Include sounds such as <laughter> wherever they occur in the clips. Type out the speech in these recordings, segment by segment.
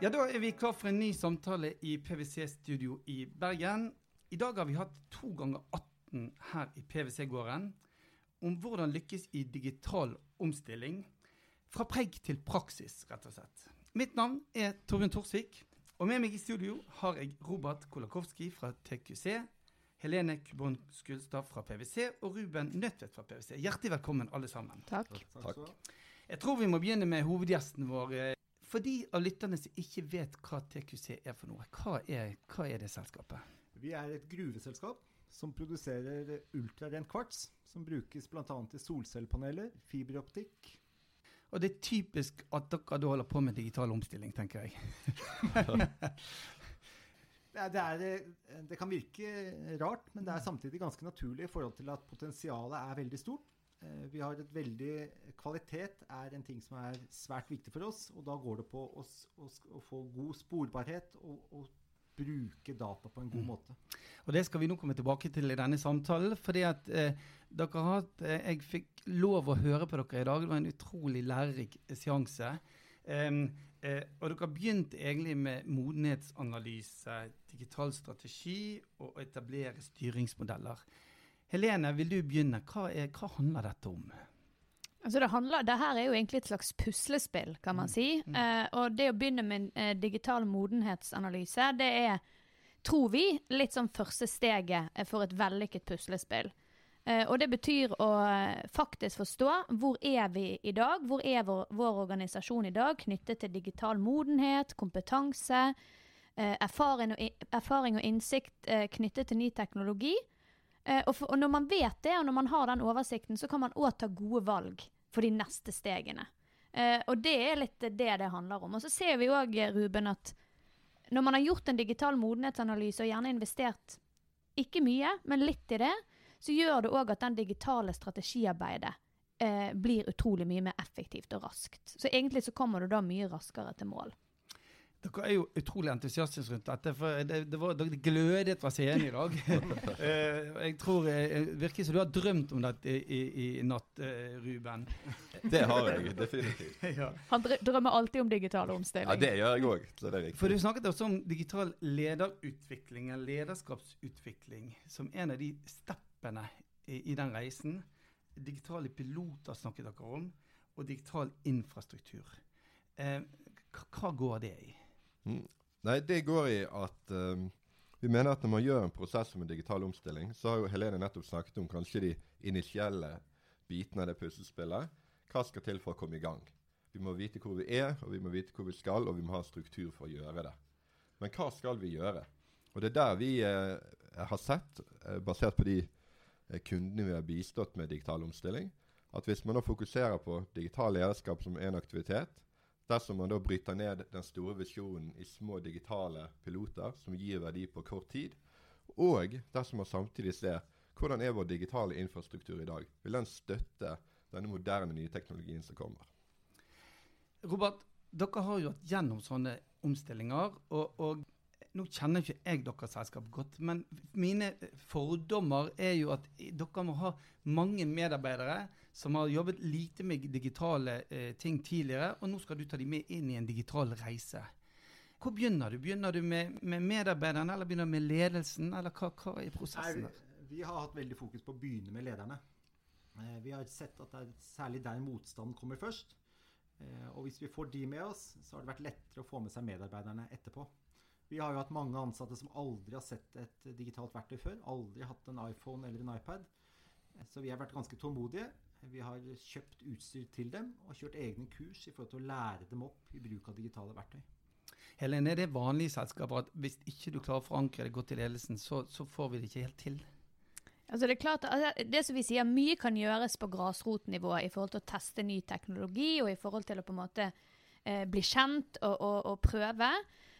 Ja, Da er vi klar for en ny samtale i PwC-studio i Bergen. I dag har vi hatt to ganger 18 her i PwC-gården om hvordan lykkes i digital omstilling. Fra preg til praksis, rett og slett. Mitt navn er Torbjørn Torsvik, og med meg i studio har jeg Robert Kolakowski fra TQC, Helene Kubon Skulstad fra PwC og Ruben Nødtvedt fra PwC. Hjertelig velkommen, alle sammen. Takk. Takk. Jeg tror vi må begynne med hovedgjesten vår. eh, For de av lytterne som ikke vet hva TQC er for noe, hva er, hva er det selskapet? Vi er et gruveselskap som produserer ultrarent kvarts, som brukes bl.a. til solcellepaneler, fiberoptikk. Og det er typisk at dere da holder på med digital omstilling, tenker jeg. <laughs> <laughs> Det, er, det, eh, det kan virke rart, men det er samtidig ganske naturlig i forhold til at potensialet er veldig stort. Eh, Vi har et veldig Kvalitet er en ting som er svært viktig for oss, og da går det på å, å, å få god sporbarhet og, og bruke data på en god Mm. måte. Og det skal vi nå komme tilbake til i denne samtalen. fordi at eh, dere har hatt, eh, Jeg fikk lov å høre på dere i dag. Det var en utrolig lærerik seanse. Em, eh, og dere har begynt egentlig med modenhetsanalyse, digital strategi og å etablere styringsmodeller. Helene, vil du begynne? Hva, er, hva handler dette om? Altså det, handler, det her er jo egentlig et slags puslespill, kan man Mm. si. Mm. Eh, og det å begynne med eh, digital modenhetsanalyse, det er, tror vi, litt sånn første steget eh, for et vellykket puslespill. Eh, og det betyr å eh, faktisk forstå hvor er vi i dag, hvor er vår, vår organisasjon i dag knyttet til digital modenhet, kompetanse, eh, erfaring, og, erfaring og innsikt knyttet til ny teknologi. Og, for, og når man vet det, og når man har den oversikten, så kan man òg ta gode valg for de neste stegene. Og det er litt det det handler om. Og så ser vi òg, Ruben, at når man har gjort en digital modenhetsanalyse og gjerne investert ikke mye, men litt i det, så gjør det òg at den digitale strategiarbeidet eh, blir utrolig mye mer effektivt og raskt. Så egentlig så kommer du da mye raskere til mål. Dere er jo utrolig entusiastiske rundt dette. for Det, det, var, det glødet fra scenen i dag. <laughs> Eh, jeg tror Det virker som du har drømt om dette i, i, i natt, eh, Ruben. Det har jeg definitivt. <laughs> ja. Han drømmer alltid om digital omstilling. Ja, det gjør jeg òg. Så det For du snakket også om digital lederutvikling, eller lederskapsutvikling, som en av de steppene i, i den reisen. Digitale piloter snakket dere om, og digital infrastruktur. Eh, hva, går det i? Mm. Nei, det går i at um, vi mener at når man gjør en prosess en digital omstilling, så har jo Helene nettopp snakket om kanskje de initielle bitene av det puslespillet. Hva skal til for å komme i gang? Vi må vite hvor vi er, og vi må vite hvor vi skal, og vi må ha struktur for å gjøre det. Men hva skal vi gjøre? Og det er der vi eh, har sett, eh, basert på de kundene vi har bistått med digital omstilling, at hvis man da fokuserer på digital lederskap som en aktivitet, Dersom man da bryter ned den store visjonen i små digitale piloter som gir verdi på kort tid, og dersom man samtidig ser hvordan er vår digitale infrastruktur i dag, vil den støtte denne moderne nye teknologien som kommer. Robert, dere har jo hatt gjennom sånne omstillinger. Og, og nå kjenner ikke jeg deres selskap godt, men mine fordommer er jo at dere må ha mange medarbeidere som har jobbet lite med digitale eh, ting tidligere, og nå skal du ta dem med inn i en digital reise. Hvor begynner du? Begynner du med, med medarbeiderne, eller begynner du med ledelsen, eller hva, hva er prosessen? Der? vi har hatt veldig fokus på å begynne med lederne. Eh, Vi har sett at det er særlig der motstanden kommer først. Eh, Og hvis vi får de med oss, så har det vært lettere å få med seg medarbeiderne etterpå. Vi har jo hatt mange ansatte som aldri har sett et digitalt verktøy før. Aldri hatt en iPhone eller en iPad. Så vi har vært ganske tålmodige. Vi har kjøpt utstyr til dem og kjørt egne kurs i forhold til å lære dem opp i bruk av digitale verktøy. Helene, er det vanlige selskaper at hvis ikke du klarer å forankre det godt i ledelsen, så, så får vi det ikke helt til? Altså det er klart, altså det som vi sier, Mye kan gjøres på grasrotnivå i forhold til å teste ny teknologi og i forhold til å på en måte eh, bli kjent og, og, og prøve.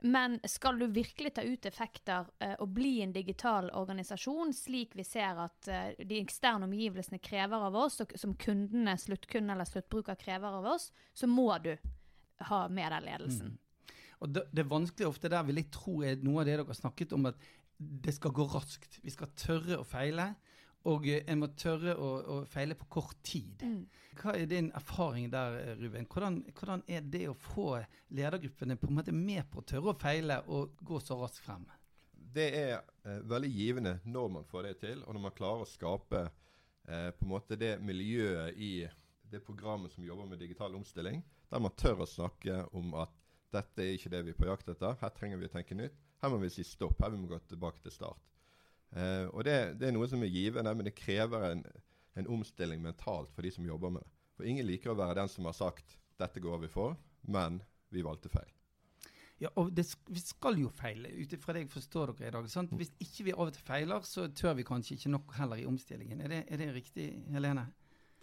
Men skal du virkelig ta ut effekter eh, og bli en digital organisasjon, slik vi ser at eh, de eksterne omgivelsene krever av oss, og som kundene, sluttkunde eller sluttbruker krever av oss, så må du ha med deg ledelsen. Mm. Og det, det er ofte der vil jeg tro er noe av det dere har snakket om, at det skal gå raskt. Vi skal tørre å feile. Og eh, en må tørre å, å feile på kort tid. Mm. Hva er din erfaring der, eh, Ruben? Hvordan, hvordan er det å få ledergruppene på en måte med på å tørre å feile og gå så raskt frem? Det er eh, veldig givende når man får det til, og når man klarer å skape eh, på en måte det miljøet i det programmet som jobber med digital omstilling, der man tør å snakke om at dette er ikke det vi er på jakt etter, her trenger vi å tenke nytt. Her må vi si stopp, her må vi gå tilbake til start. Eh, og det, det, er noe som er givende, men det krever en, en omstilling mentalt for de som jobber med det. For ingen liker å være den som har sagt 'dette går vi for', men vi valgte feil. Ja, og det, Vi skal jo feile, ut ifra det jeg forstår dere i dag. Sant? Hvis ikke vi av og til feiler, så tør vi kanskje ikke nok heller i omstillingen. Er det, er det riktig, Helene?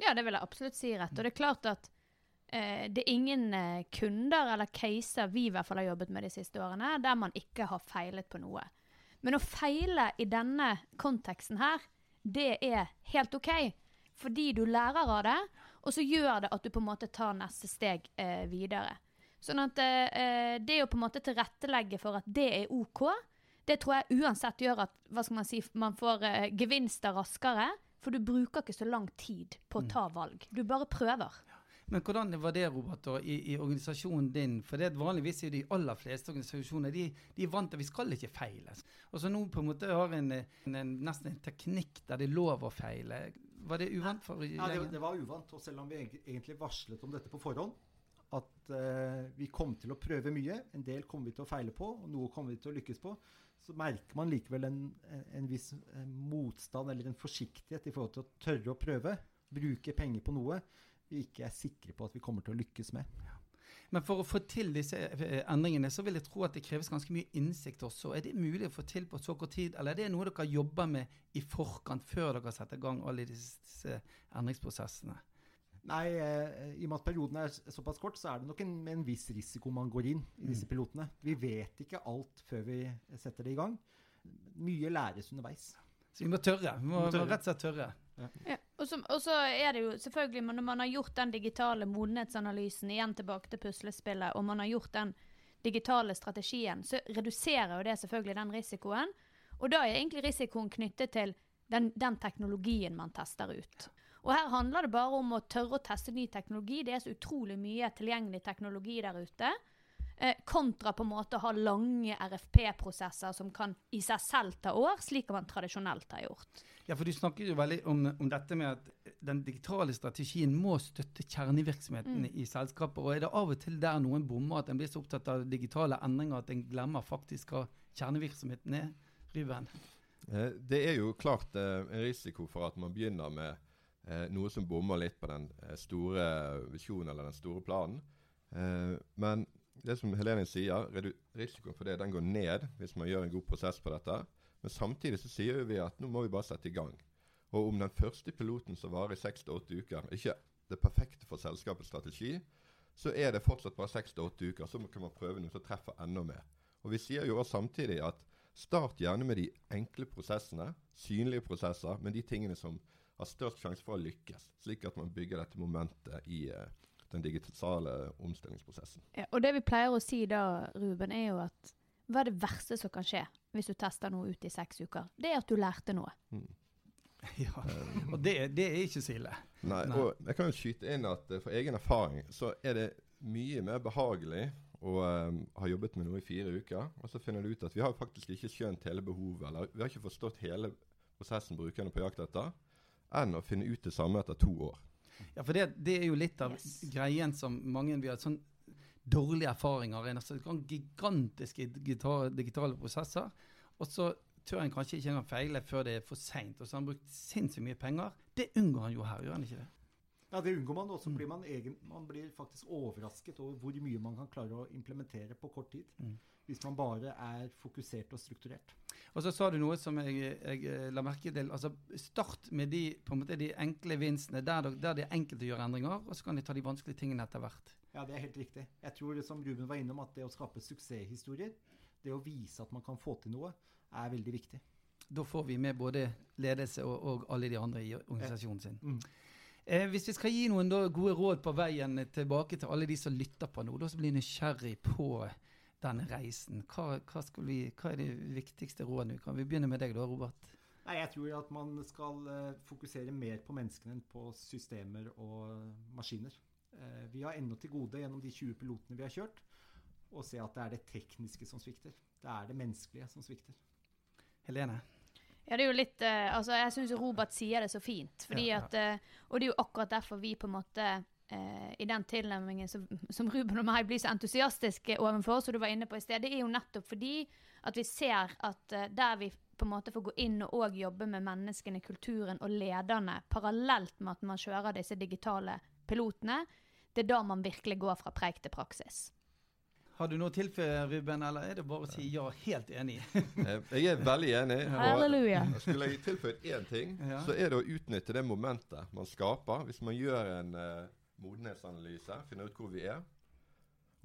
Ja, det vil jeg absolutt si rett. Og det er klart at eh, det er ingen eh, kunder eller caser vi i hvert fall har jobbet med de siste årene, der man ikke har feilet på noe. Men å feile i denne konteksten her, det er helt OK. Fordi du lærer av det, og så gjør det at du på en måte tar neste steg eh, videre. Sånn at eh, det å på en måte tilrettelegge for at det er OK, det tror jeg uansett gjør at hva skal man si, man får eh, gevinster raskere. For du bruker ikke så lang tid på å ta valg. Du bare prøver. Men hvordan var det, Robert, i, i organisasjonen din? For det er vanligvis er de aller fleste organisasjoner de, de er vant til at vi skal ikke feile. Og så nå på en måte har en, en, en nesten en teknikk der det er lov å feile. Var det uvant for Ja, det, det var uvant. Og selv om vi egentlig varslet om dette på forhånd, at uh, vi kom til å prøve mye. En del kommer vi til å feile på, og noe kommer vi til å lykkes på. Så merker man likevel en, en viss motstand eller en forsiktighet i forhold til å tørre å prøve. Bruke penger på noe vi ikke er sikre på at vi kommer til å lykkes med. Men for å få til disse endringene, så vil jeg tro at det kreves ganske mye innsikt også. Er det mulig å få til på så kort tid, eller er det noe dere jobber med i forkant, før dere setter i gang alle disse endringsprosessene? Nei, eh, i og med at perioden er såpass kort, så er det nok en, med en viss risiko man går inn i disse pilotene. Vi vet ikke alt før vi setter det i gang. Mye læres underveis. Så vi må tørre. Vi må, må rett og slett tørre. Og, så, er det jo selvfølgelig, når man har gjort den digitale modenhetsanalysen, igjen tilbake til puslespillet, og man har gjort den digitale strategien, så reduserer jo det selvfølgelig den risikoen. Og da er egentlig risikoen knyttet til den, den teknologien man tester ut. Og her handler det bare om å tørre å teste ny teknologi. Det er så utrolig mye tilgjengelig teknologi der ute. Eh, kontra på en måte å ha lange RFP-prosesser som kan i seg selv ta år, slik man tradisjonelt har gjort. Ja, for Du snakker jo veldig om, om dette med at den digitale strategien må støtte kjernevirksomheten mm. i selskaper. og Er det av og til der noen bommer, at en blir så opptatt av digitale endringer at en glemmer faktisk hva kjernevirksomheten er? Ruben? Eh, det er jo klart eh, en risiko for at man begynner med eh, noe som bommer litt på den store visjonen eller den store planen. Eh, men det som Helene sier, risikoen for det den går ned hvis man gjør en god prosess på dette. Men samtidig så sier vi at nå må vi bare sette i gang. Og om den første piloten som varer i seks til åtte uker, ikke det perfekte for selskapets strategi, så er det fortsatt bare seks til åtte uker. Så kan man prøve noe som treffer enda mer. Og Vi sier jo også samtidig at start gjerne med de enkle prosessene, synlige prosesser, men de tingene som har størst sjanse for å lykkes, slik at man bygger dette momentet i uh, den digitale omstillingsprosessen. Ja, og det vi pleier å si da, Ruben, er jo at hva er det verste som kan skje hvis du tester noe ut i seks uker? Det er at du lærte noe. Mm. <laughs> Ja, og det, det, er ikke så ille. Nei, Nei, og jeg kan jo skyte inn at uh, for egen erfaring så er det mye mer behagelig å um, ha jobbet med noe i fire uker, og så finner du ut at vi har faktisk ikke skjønt hele behovet, eller vi har ikke forstått hele prosessen brukerne på jakt etter enn å finne ut det samme etter to år. Ja, for det, det er jo litt av yes. greien som mange vi har sånn dårlige erfaringer i. Altså, gigantiske digitale prosesser. Og så tør en kanskje ikke engang feile før det er for seint. Og så har han brukt sinnssykt mye penger. Det unngår han jo her, gjør han ikke det? Ja, det unngår man. Og så mm. blir man, egen, man blir faktisk overrasket over hvor mye man kan klare å implementere på kort tid. Mm. Hvis man bare er fokusert og strukturert. Og så sa du noe som jeg, jeg eh, la merke til. altså Start med de, på en måte, de enkle vinstene, der, der det er enkelt å gjøre endringer. Og så kan de ta de vanskelige tingene etter hvert. Ja, det er helt riktig. Jeg tror det som Ruben var innom, at det å skape suksesshistorier, det å vise at man kan få til noe, er veldig viktig. Da får vi med både ledelse og, og alle de andre i organisasjonen sin. Mm. Eh, hvis vi skal gi noen da, gode råd på veien tilbake til alle de som lytter på nå, da som blir nysgjerrig på denne reisen. Hva, hva, vi, hva, er de viktigste rådene? Kan vi begynne med deg da, Robert? Nei, Jeg tror at man skal eh, fokusere mer på menneskene enn på systemer og maskiner. Eh, vi har ennå til gode gjennom de 20 pilotene vi har kjørt, å se at det er det tekniske som svikter. Det er det menneskelige som svikter. Helene? Ja, det er jo litt eh, Altså, jeg syns Robert sier det så fint. Fordi Ja, ja. at eh, Og det er jo akkurat derfor vi på en måte eh, i den tilnærmingen som, som Ruben og meg blir så entusiastiske overfor, som du var inne på i sted, det er jo nettopp fordi at vi ser at eh, der vi på en måte får gå inn og òg jobbe med menneskene, kulturen og lederne parallelt med at man kjører disse digitale pilotene, det er da man virkelig går fra preik til praksis. Har du noe å tilføye, Ruben, eller er det bare å si ja, helt enig? <laughs> Eh, Jeg er veldig enig. Halleluja. Skulle jeg tilføyd én ting, <laughs> Ja. så er det å utnytte det momentet man skaper hvis man gjør en uh, modenhetsanalyse, finner ut hvor vi er,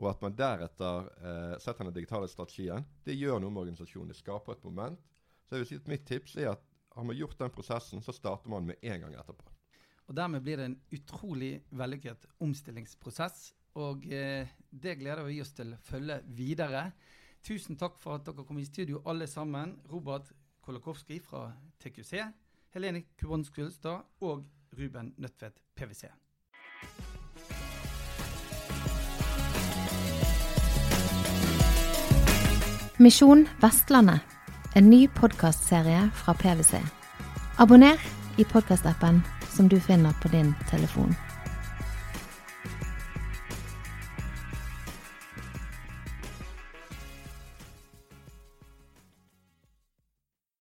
og at man deretter uh, setter den digitale strategien. Det gjør noe med organisasjonen. Det skaper et moment. Så jeg vil si at Mitt tips er at har man gjort den prosessen, så starter man med en gang etterpå. Og dermed blir det en utrolig vellykket omstillingsprosess. Og eh, det gleder vi oss til å følge videre. Tusen takk for at dere kom i studio alle sammen. Robert Kolakowski fra TQC, Helene Kubonsk og Ruben Nødtvedt PwC. Misjon Vestlandet, en ny podkastserie fra PwC. Abonner i podkastappen som du finner på din telefon.